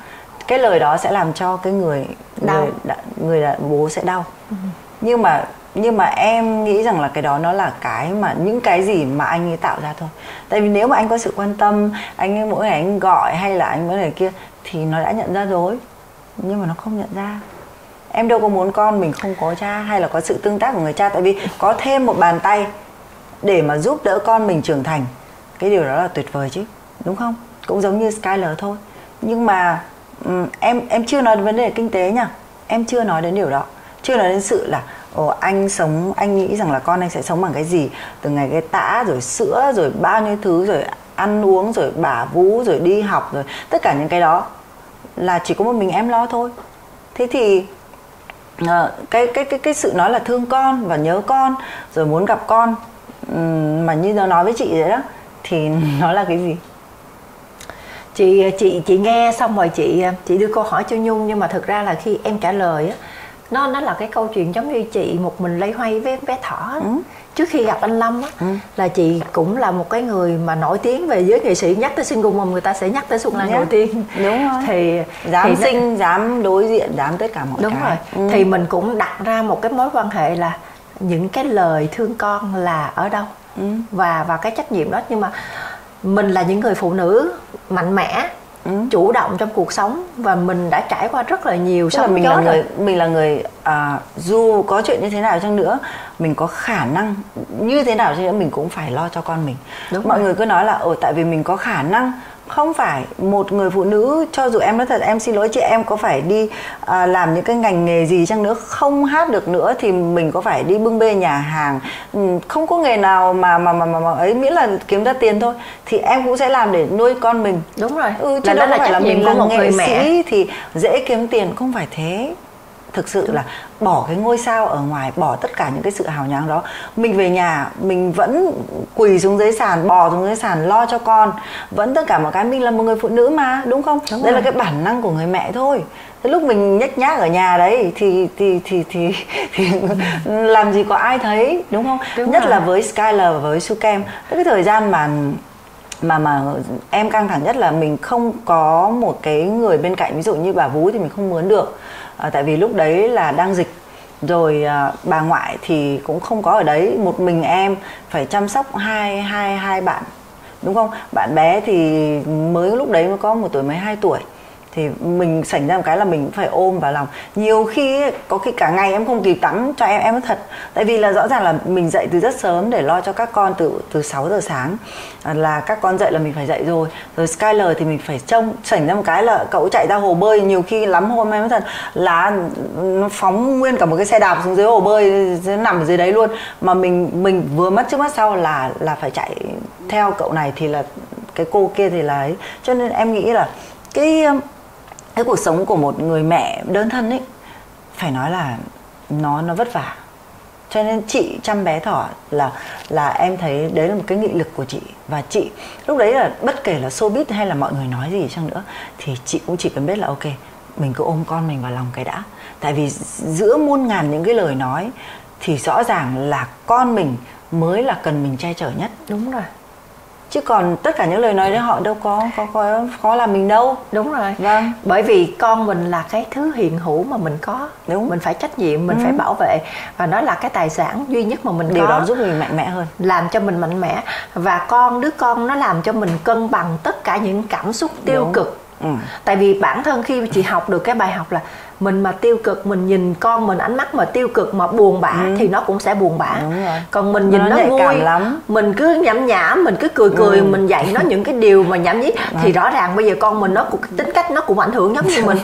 Cái lời đó sẽ làm cho cái người đau. người người là bố sẽ đau. Ừ. nhưng mà nhưng mà em nghĩ rằng là cái đó nó là cái mà những cái gì mà anh ấy tạo ra thôi. Tại vì nếu mà anh có sự quan tâm anh ấy mỗi ngày anh gọi hay là anh mỗi ngày kia thì nó đã nhận ra rồi. Nhưng mà nó không nhận ra em đâu có muốn con mình không có cha hay là có sự tương tác của người cha? Tại vì có thêm một bàn tay để mà giúp đỡ con mình trưởng thành. Cái điều đó là tuyệt vời chứ đúng không? Cũng giống như Skyler thôi. Nhưng mà um, em em chưa nói đến vấn đề kinh tế nha. Em chưa nói đến điều đó. Chưa nói đến sự là ồ anh sống anh nghĩ rằng là con anh sẽ sống bằng cái gì? Từ ngày cái tã rồi sữa rồi bao nhiêu thứ rồi ăn uống rồi bả vú rồi đi học rồi tất cả những cái đó là chỉ có một mình em lo thôi. Thế thì à, cái cái cái cái sự nói là thương con và nhớ con rồi muốn gặp con mà như nó nói với chị vậy đó thì <laughs> nó là cái gì? Chị chị chị nghe xong rồi chị chị đưa câu hỏi cho nhung nhưng mà thực ra là khi em trả lời á nó nó là cái câu chuyện giống như chị một mình lây hoay với bé thỏ ừ. trước khi gặp anh lâm á ừ. là chị cũng là một cái người mà nổi tiếng về giới nghệ sĩ nhắc tới single mom người ta sẽ nhắc tới xuân lan yeah. đầu tiên đúng rồi thì dám thì sinh dám đối diện dám tất cả mọi đúng cái rồi ừ. thì mình cũng đặt ra một cái mối quan hệ là những cái lời thương con là ở đâu ừ. và và cái trách nhiệm đó nhưng mà mình là những người phụ nữ mạnh mẽ ừ. chủ động trong cuộc sống và mình đã trải qua rất là nhiều Tức là mình là người mình là người à, dù có chuyện như thế nào chăng nữa mình có khả năng như thế nào chăng nữa mình cũng phải lo cho con mình Đúng mọi rồi. người cứ nói là ở tại vì mình có khả năng không phải một người phụ nữ cho dù em nói thật em xin lỗi chị em có phải đi à, làm những cái ngành nghề gì chăng nữa không hát được nữa thì mình có phải đi bưng bê nhà hàng ừ, không có nghề nào mà mà mà mà, mà ấy miễn là kiếm ra tiền thôi thì em cũng sẽ làm để nuôi con mình. Đúng rồi. Ừ, chứ là đâu đó là phải là mình là một nghệ người sĩ thì dễ kiếm tiền không phải thế thực sự là bỏ cái ngôi sao ở ngoài bỏ tất cả những cái sự hào nhoáng đó. Mình về nhà mình vẫn quỳ xuống dưới sàn bò xuống dưới sàn lo cho con. Vẫn tất cả mọi cái mình là một người phụ nữ mà đúng không? Đúng đây rồi. là cái bản năng của người mẹ thôi. Thế lúc mình nhếch nhác ở nhà đấy thì thì thì thì, <laughs> thì làm gì có ai thấy đúng không? Đúng nhất rồi. là với Skyler và với Sukem. Cái thời gian mà mà mà em căng thẳng nhất là mình không có một cái người bên cạnh ví dụ như bà vú thì mình không mướn được. À, tại vì lúc đấy là đang dịch. Rồi à, bà ngoại thì cũng không có ở đấy. Một mình em phải chăm sóc hai hai hai bạn đúng không? Bạn bé thì mới lúc đấy mới có một tuổi mấy hai tuổi thì mình xảy ra một cái là mình cũng phải ôm vào lòng. Nhiều khi ấy, có khi cả ngày em không kịp tắm cho em em thật. Tại vì là rõ ràng là mình dậy từ rất sớm để lo cho các con từ từ 6 giờ sáng. À, là các con dậy là mình phải dậy rồi. Rồi Skyler thì mình phải trông xảy ra một cái là cậu chạy ra hồ bơi. Nhiều khi lắm hôm em thật là nó phóng nguyên cả một cái xe đạp xuống dưới hồ bơi nằm ở dưới đấy luôn. Mà mình mình vừa mất trước mắt sau là là phải chạy theo cậu này thì là cái cô kia thì là ấy. Cho nên em nghĩ là cái cái cuộc sống của một người mẹ đơn thân ấy, phải nói là nó nó vất vả. Cho nên chị chăm bé thỏ là là em thấy đấy là một cái nghị lực của chị. Và chị, lúc đấy là bất kể là showbiz hay là mọi người nói gì chăng nữa, thì chị cũng chỉ cần biết là, ok, mình cứ ôm con mình vào lòng cái đã. Tại vì giữa muôn ngàn những cái lời nói, thì rõ ràng là con mình mới là cần mình che chở nhất. Đúng rồi chứ còn tất cả những lời nói đấy họ đâu có có có khó làm mình đâu. Đúng rồi. Vâng. Bởi vì con mình là cái thứ hiện hữu mà mình có. Đúng. mình phải trách nhiệm mình Ừ. phải bảo vệ. Và nó là cái tài sản duy nhất mà mình điều có. đó giúp mình mạnh mẽ hơn. Làm cho mình mạnh mẽ. Và con đứa con nó làm cho mình cân bằng tất cả những cảm xúc tiêu Đúng. cực ừ. tại vì bản thân khi chị học được cái bài học là mình mà tiêu cực mình nhìn con mình ánh mắt mà tiêu cực mà buồn bã thì nó cũng sẽ buồn bã Ừ. Còn mình nhìn Nó nó, vui lắm. mình cứ nhảm nhảm mình cứ cười cười Ừ. mình dạy nó những cái điều mà nhảm nhí thì rõ ràng bây giờ con mình nó cũng tính cách nó cũng ảnh hưởng giống như mình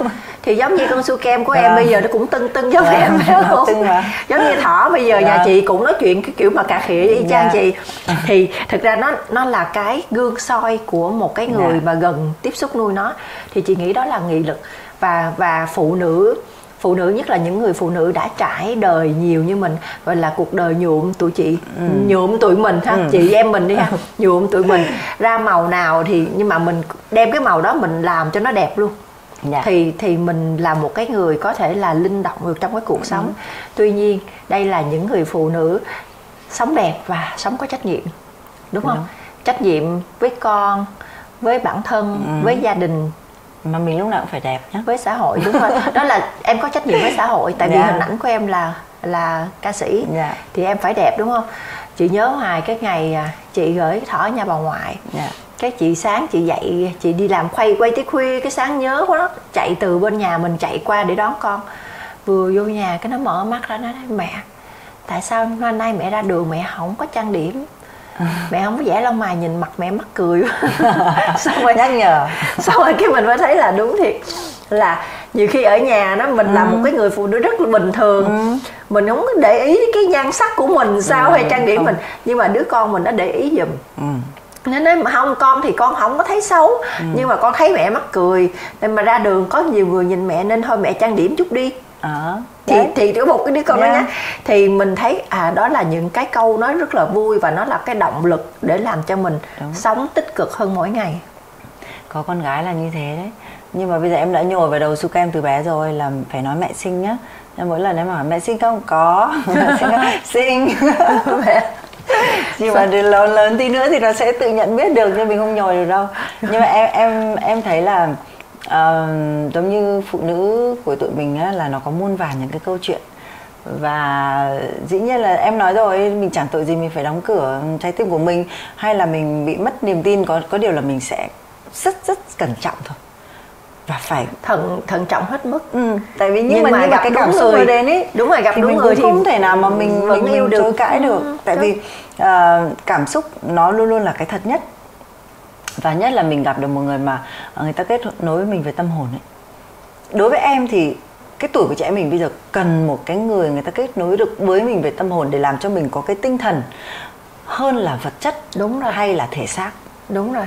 thì giống như con su kem của em Vâng. bây giờ nó cũng tưng tưng giống Vâng. em phải <laughs> không Tưng mà. giống như thỏ bây giờ nhà Vâng. chị cũng nói chuyện cái kiểu mà cà khịa y chang Dạ. chị <laughs> thì thực ra nó nó là cái gương soi của một cái người Dạ. mà gần tiếp xúc nuôi nó thì chị nghĩ đó là nghị lực và và phụ nữ phụ nữ nhất là những người phụ nữ đã trải đời nhiều như mình gọi là cuộc đời nhuộm tụi chị nhuộm tụi mình ha Ừ. chị em mình đi ha <laughs> nhuộm tụi mình ra màu nào thì nhưng mà mình đem cái màu đó mình làm cho nó đẹp luôn Dạ. thì thì mình là một cái người có thể là linh động được trong cái cuộc sống tuy nhiên đây là những người phụ nữ sống đẹp và sống có trách nhiệm đúng không Đúng. trách nhiệm với con với bản thân với gia đình mà mình lúc nào cũng phải đẹp nhé với xã hội đúng rồi <laughs> đó là em có trách nhiệm với xã hội tại vì Dạ. hình ảnh của em là là ca sĩ Dạ. thì em phải đẹp đúng không chị nhớ hoài cái ngày à, chị gửi thỏ nhà bà ngoại Dạ. Cái chị sáng chị dậy chị đi làm khuây quay tới khuya cái sáng nhớ quá đó. Chạy từ bên nhà mình chạy qua để đón con. Vừa vô nhà cái nó mở mắt ra nó nói mẹ tại sao hôm nay mẹ ra đường mẹ không có trang điểm? <laughs> Mẹ không có vẽ lông mày nhìn mặt mẹ mắc cười <laughs> xong rồi nhắc nhở. <laughs> xong rồi cái mình mới thấy là đúng thiệt. Là nhiều khi ở nhà đó mình là một cái người phụ nữ rất là bình thường. Mình không có để ý cái nhan sắc của mình sao Ừ, hay trang điểm không. mình. Nhưng mà đứa con mình nó để ý giùm. Ừ. nên nói mà không con thì con không có thấy xấu. Nhưng mà con thấy mẹ mắc cười. Nên mà ra đường có nhiều người nhìn mẹ nên thôi mẹ trang điểm chút đi. Ờ. thì Đấy. thì có một cái đứa con Yeah. nhắc thì mình thấy à đó là những cái câu nói rất là vui và nó là cái động lực để làm cho mình Đúng. sống tích cực hơn mỗi ngày. Có con gái là như thế đấy. Nhưng mà bây giờ em đã nhồi vào đầu su kem từ bé rồi là phải nói mẹ sinh nhá. Nên mỗi lần em hỏi mẹ sinh không? Có. <laughs> Mẹ sinh không? Sinh <laughs> <laughs> nhưng mà đến lớn lớn tí nữa thì nó sẽ tự nhận biết được nhưng mình không nhồi được đâu. Nhưng mà em em em thấy là uh, giống như phụ nữ của tụi mình á, là nó có muôn vàn những cái câu chuyện. Và dĩ nhiên là em nói rồi mình chẳng tội gì mình phải đóng cửa trái tim của mình hay là mình bị mất niềm tin có có điều là mình sẽ rất rất cẩn trọng thôi và phải thận thận trọng hết mức. Ừ, tại vì nhưng, Nhưng mà, mà gặp cái đúng cảm xúc người- nó đến ấy đúng rồi, gặp thì đúng mình người thì không thể nào mà mình vẫn mình, yêu được. chối cãi được. Ừ, tại đúng. vì ờ, cảm xúc nó luôn luôn là cái thật nhất. Và nhất là mình gặp được một người mà người ta kết nối với mình về tâm hồn ấy. Đối với em thì cái tuổi của em mình bây giờ cần một cái người người ta kết nối được với mình về tâm hồn để làm cho mình có cái tinh thần hơn là vật chất đúng rồi. hay là thể xác. Đúng rồi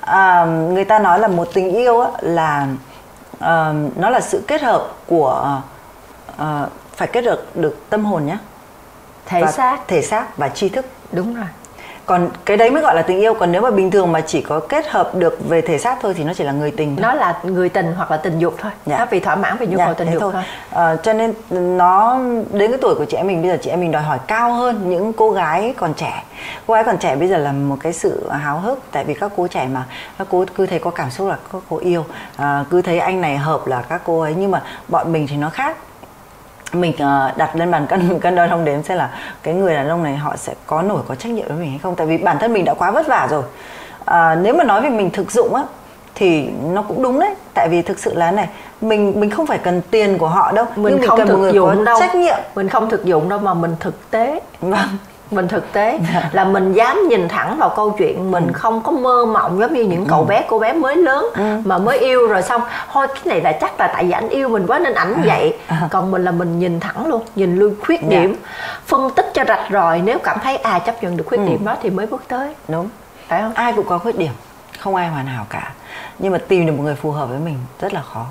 à, người ta nói là một tình yêu á, là uh, nó là sự kết hợp của uh, phải kết hợp được tâm hồn nhé thể và xác. thể xác và tri thức. Đúng rồi còn cái đấy mới gọi là tình yêu. Còn nếu mà bình thường mà chỉ có kết hợp được về thể xác thôi thì nó chỉ là người tình nó là người tình hoặc là tình dục thôi. Dạ. nó vì thỏa mãn về nhu dạ, cầu tình dục thôi, thôi. À, cho nên nó đến cái tuổi của chị em mình bây giờ chị em mình đòi hỏi cao hơn những cô gái còn trẻ. Cô gái còn trẻ bây giờ là một cái sự háo hức tại vì các cô trẻ mà các cô cứ thấy có cảm xúc là các cô yêu. À, cứ thấy anh này hợp là các cô ấy. Nhưng mà bọn mình thì nó khác mình uh, đặt lên bàn cân <laughs> cân đo đong đếm xem là cái người đàn ông này họ sẽ có nổi có trách nhiệm với mình hay không. Tại vì bản thân mình đã quá vất vả rồi. À, nếu mà nói về mình thực dụng á thì nó cũng đúng đấy. Tại vì thực sự là này mình mình không phải cần tiền của họ đâu mình nhưng mình không cần thực một người dụng có đâu. trách nhiệm. Mình không thực dụng đâu mà mình thực tế. Vâng mình thực tế là mình dám nhìn thẳng vào câu chuyện mình ừ. không có mơ mộng giống như những cậu ừ. bé cô bé mới lớn ừ. mà mới yêu rồi xong thôi cái này là chắc là tại vì anh yêu mình quá nên ảnh à. vậy à. còn mình là mình nhìn thẳng luôn nhìn luôn khuyết dạ. điểm phân tích cho rạch ròi nếu cảm thấy à chấp nhận được khuyết ừ. điểm đó thì mới bước tới đúng phải không ai cũng có khuyết điểm không ai hoàn hảo cả nhưng mà tìm được một người phù hợp với mình rất là khó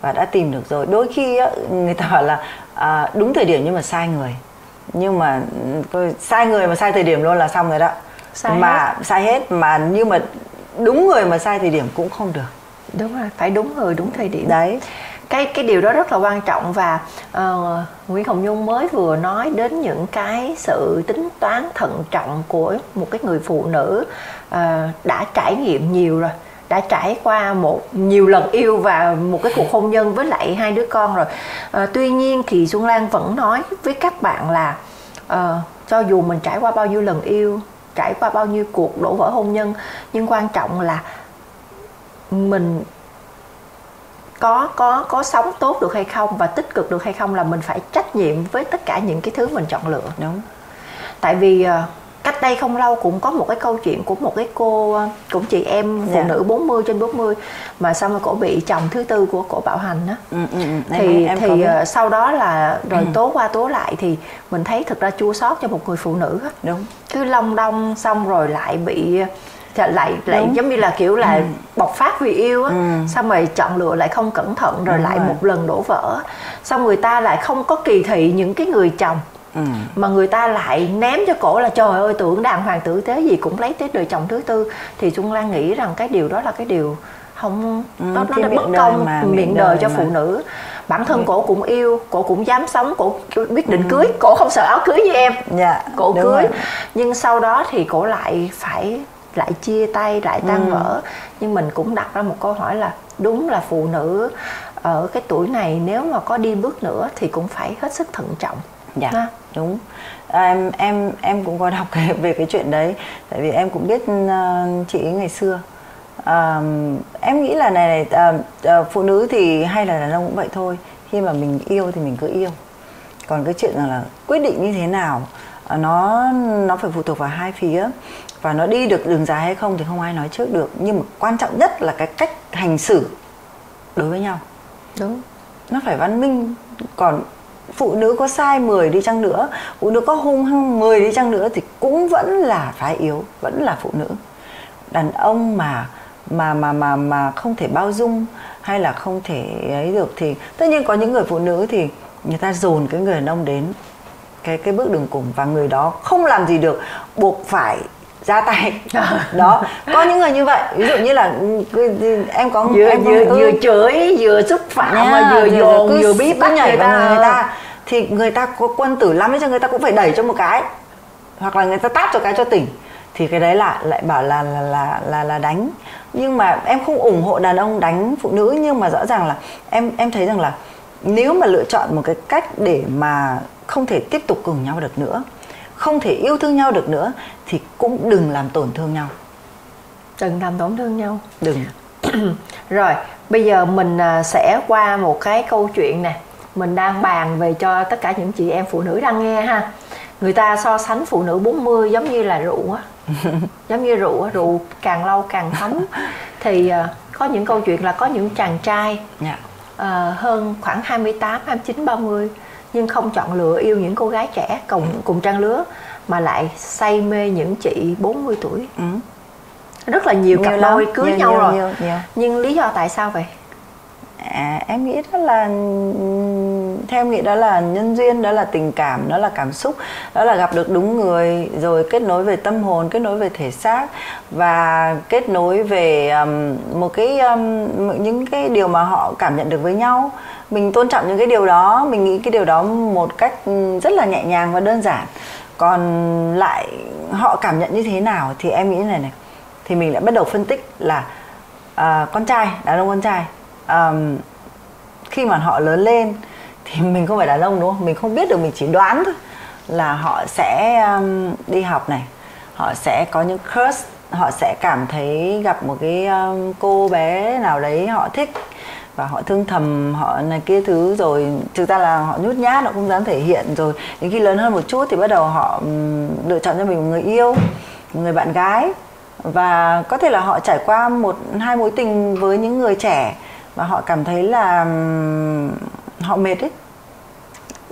và đã tìm được rồi đôi khi á, người ta bảo là à, đúng thời điểm nhưng mà sai người nhưng mà sai người mà sai thời điểm luôn là xong rồi đó. Sai mà hết. sai hết mà nhưng mà đúng người mà sai thời điểm cũng không được. Đúng rồi phải đúng người đúng thời điểm. Đấy. Cái cái điều đó rất là quan trọng và uh, Nguyễn Hồng Nhung mới vừa nói đến những cái sự tính toán thận trọng của một cái người phụ nữ uh, đã trải nghiệm nhiều rồi đã trải qua một nhiều lần yêu và một cái cuộc hôn nhân với lại hai đứa con rồi. À, tuy nhiên thì xuân lan vẫn nói với các bạn là à, cho dù mình trải qua bao nhiêu lần yêu trải qua bao nhiêu cuộc đổ vỡ hôn nhân nhưng quan trọng là mình có có có sống tốt được hay không và tích cực được hay không là mình phải trách nhiệm với tất cả những cái thứ mình chọn lựa. Đúng. Tại vì uh, cách đây không lâu cũng có một cái câu chuyện của một cái cô cũng chị em phụ. Dạ. nữ 40 trên 40 mà xong rồi cổ bị chồng thứ tư của cổ bạo hành á ừ, ừ, ừ. thì em, thì uh, sau đó là rồi ừ. tố qua tố lại thì mình thấy thực ra chua sót cho một người phụ nữ á đúng cứ long đong xong rồi lại bị lại lại Đúng. giống như là kiểu là ừ. bộc phát vì yêu á ừ. xong rồi chọn lựa lại không cẩn thận rồi Đúng lại rồi. một lần đổ vỡ xong người ta lại không có kỳ thị những cái người chồng Ừ. mà người ta lại ném cho cổ là trời ơi tưởng đàng hoàng tử tế gì cũng lấy tới đời chồng thứ tư thì Xuân Lan nghĩ rằng cái điều đó là cái điều không ừ, đó nó bất công mà, miệng đời, đời cho mà. phụ nữ bản thân ừ. cổ cũng yêu cổ cũng dám sống cổ quyết định ừ. cưới cổ không sợ áo cưới như em dạ, cổ cưới rồi. nhưng sau đó thì cổ lại phải lại chia tay lại tan ừ. vỡ nhưng mình cũng đặt ra một câu hỏi là đúng là phụ nữ ở cái tuổi này nếu mà có đi bước nữa thì cũng phải hết sức thận trọng dạ ha? Đúng. À, em em em cũng có đọc về cái chuyện đấy tại vì em cũng biết uh, chị ấy ngày xưa. À, em nghĩ là này, này à, à, phụ nữ thì hay là đàn ông cũng vậy thôi. Khi mà mình yêu thì mình cứ yêu. Còn cái chuyện rằng là quyết định như thế nào à, nó nó phải phụ thuộc vào hai phía. Và nó đi được đường dài hay không thì không ai nói trước được. Nhưng mà quan trọng nhất là cái cách hành xử đối với nhau. Đúng. Nó phải văn minh. Còn phụ nữ có sai 10 đi chăng nữa, phụ nữ có hung hăng 10 đi chăng nữa thì cũng vẫn là phái yếu, vẫn là phụ nữ. Đàn ông mà mà mà mà mà không thể bao dung hay là không thể ấy được thì tất nhiên có những người phụ nữ thì người ta dồn cái người đàn ông đến cái cái bước đường cùng và người đó không làm gì được, buộc phải ra tay <laughs> đó có những người như vậy. Ví dụ như là em có vừa em có, vừa, ừ. vừa chửi vừa xúc phạm yeah, mà vừa dồn vừa, vừa bí bắt nhảy người ta. người ta. Thì người ta có quân tử lắm cho người ta cũng phải đẩy cho một cái. Hoặc là người ta tát cho cái cho tỉnh. Thì cái đấy là lại bảo là là là là, là đánh. Nhưng mà em không ủng hộ đàn ông đánh phụ nữ nhưng mà rõ ràng là em em thấy rằng là nếu mà lựa chọn một cái cách để mà không thể tiếp tục cùng nhau được nữa không thể yêu thương nhau được nữa thì cũng đừng làm tổn thương nhau. Đừng làm tổn thương nhau. Đừng. <clears throat> Rồi bây giờ mình à, sẽ qua một cái câu chuyện nè. Mình đang bàn về cho tất cả những chị em phụ nữ đang nghe ha. Người ta so sánh phụ nữ 40 giống như là rượu á. <laughs> Giống như rượu á rượu càng lâu càng thấm. <laughs> Thì uh, có những câu chuyện là có những chàng trai yeah. uh, hơn khoảng 28, 29, 30 nhưng không chọn lựa yêu những cô gái trẻ cùng cùng trang lứa mà lại say mê những chị 40 tuổi. Ừ. Rất là nhiều, nhiều cặp đôi cưới nhiều, nhau nhiều, rồi. Nhiều, nhiều. Nhưng lý do tại sao vậy? À, em nghĩ đó là theo em nghĩ đó là nhân duyên đó là tình cảm đó là cảm xúc đó là gặp được đúng người rồi kết nối về tâm hồn kết nối về thể xác và kết nối về um, một cái um, những cái điều mà họ cảm nhận được với nhau. Mình tôn trọng những cái điều đó mình nghĩ cái điều đó một cách rất là nhẹ nhàng và đơn giản. Còn lại họ cảm nhận như thế nào thì em nghĩ này này thì mình lại bắt đầu phân tích là uh, con trai đàn ông con trai um, khi mà họ lớn lên thì <laughs> mình không phải đàn ông đúng không? Mình không biết được mình chỉ đoán thôi là họ sẽ um, đi học này họ sẽ có những crush họ sẽ cảm thấy gặp một cái um, cô bé nào đấy họ thích và họ thương thầm họ này kia thứ rồi. Thực ra là họ nhút nhát họ không dám thể hiện rồi. Đến khi lớn hơn một chút thì bắt đầu họ um, lựa chọn cho mình một người yêu một người bạn gái. Và có thể là họ trải qua một hai mối tình với những người trẻ và họ cảm thấy là họ mệt ấy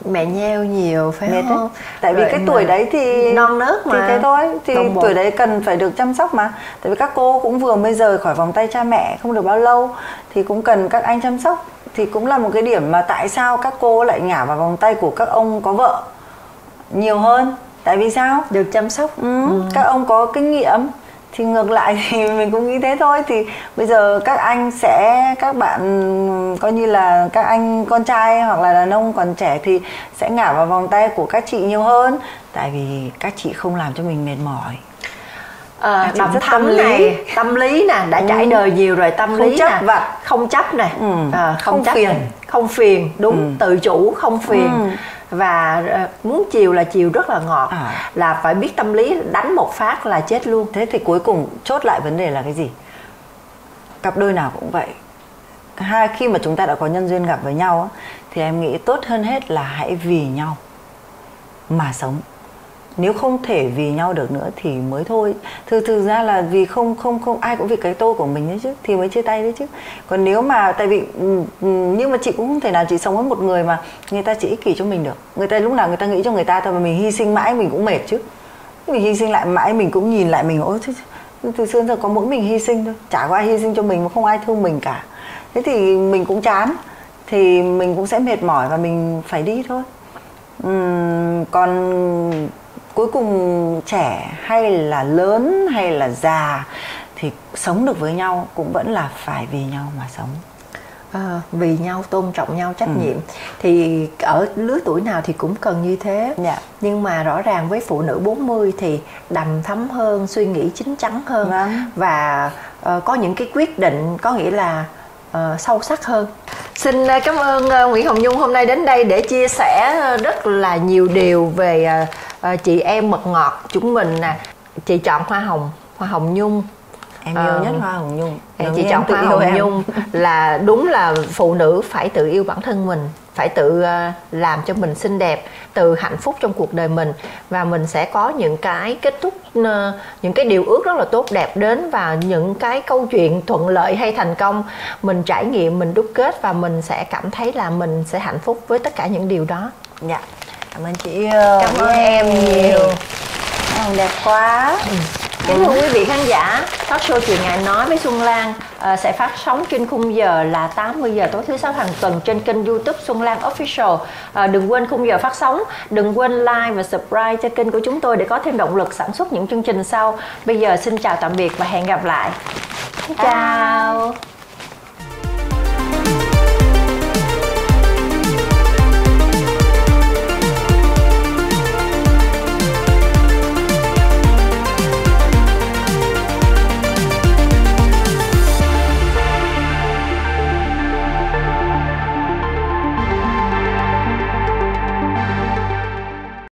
mẹ nheo nhiều phải mệt không? Ấy. Tại vì cái tuổi đấy thì non nớt mà. Thì thế thôi, thì tuổi đấy cần phải được chăm sóc mà. Tại vì các cô cũng vừa mới rời khỏi vòng tay cha mẹ không được bao lâu thì cũng cần các anh chăm sóc thì cũng là một cái điểm mà tại sao các cô lại ngả vào vòng tay của các ông có vợ nhiều hơn tại vì sao được chăm sóc ừ, ừ. các ông có kinh nghiệm thì ngược lại thì <laughs> mình cũng nghĩ thế thôi. Thì bây giờ các anh sẽ, các bạn, coi như là các anh con trai hoặc là đàn ông còn trẻ thì sẽ ngả vào vòng tay của các chị nhiều hơn. Tại vì các chị không làm cho mình mệt mỏi à, đầm thắm tâm lý. này tâm lý nè đã ừ. trải đời nhiều rồi tâm không lý chấp nè vặt. không chấp này ừ. à, không, không chấp phiền này. không phiền đúng ừ. tự chủ không phiền ừ và ờ, muốn chiều là chiều rất là ngọt à. là phải biết tâm lý đánh một phát là chết luôn thế thì cuối cùng chốt lại vấn đề là cái gì cặp đôi nào cũng vậy hai khi mà chúng ta đã có nhân duyên gặp với nhau thì em nghĩ tốt hơn hết là hãy vì nhau mà sống nếu không thể vì nhau được nữa thì mới thôi. Thực thực ra là vì không không không ai cũng vì cái tôi của mình đấy chứ thì mới chia tay đấy chứ. Còn nếu mà tại vì ừ, ừ, nhưng mà chị cũng không thể nào chị sống với một người mà người ta chỉ ích kỷ cho mình được. Người ta lúc nào người ta nghĩ cho người ta thôi mà mình hy sinh mãi mình cũng mệt chứ. Mình hy sinh lại mãi mình cũng nhìn lại mình ôi từ xưa giờ có mỗi mình hy sinh thôi. Chả có ai hy sinh cho mình mà không ai thương mình cả. Thế thì mình cũng chán thì mình cũng sẽ mệt mỏi và mình phải đi thôi. Uhm, còn cuối cùng trẻ hay là lớn hay là già thì sống được với nhau cũng vẫn là phải vì nhau mà sống à, vì nhau tôn trọng nhau trách ừ. nhiệm thì ở lứa tuổi nào thì cũng cần như thế dạ. nhưng mà rõ ràng với phụ nữ 40 thì đầm thắm hơn suy nghĩ chín chắn hơn vâng. và uh, có những cái quyết định có nghĩa là uh, sâu sắc hơn xin cảm ơn uh, Nguyễn Hồng Nhung hôm nay đến đây để chia sẻ rất là nhiều điều về uh, chị em mật ngọt chúng mình nè. Chị chọn hoa hồng hoa hồng nhung. Em yêu à, nhất hoa hồng nhung. Đồng chị chọn hoa hồng em. nhung <laughs> là đúng là phụ nữ phải tự yêu bản thân mình phải tự làm cho mình xinh đẹp tự hạnh phúc trong cuộc đời mình. Và mình sẽ có những cái kết thúc những cái điều ước rất là tốt đẹp đến và những cái câu chuyện thuận lợi hay thành công. Mình trải nghiệm mình đúc kết và mình sẽ cảm thấy là mình sẽ hạnh phúc với tất cả những điều đó. Dạ cảm ơn chị yêu cảm ơn em nhiều Hồng đẹp quá ừ. Kính thưa quý vị khán giả, talk show chuyện ngài nói với Xuân Lan uh, sẽ phát sóng trên khung giờ là 80 giờ tối thứ sáu hàng tuần trên kênh YouTube Xuân Lan Official. Uh, đừng quên khung giờ phát sóng, đừng quên like và subscribe cho kênh của chúng tôi để có thêm động lực sản xuất những chương trình sau. Bây giờ xin chào tạm biệt và hẹn gặp lại. Chào.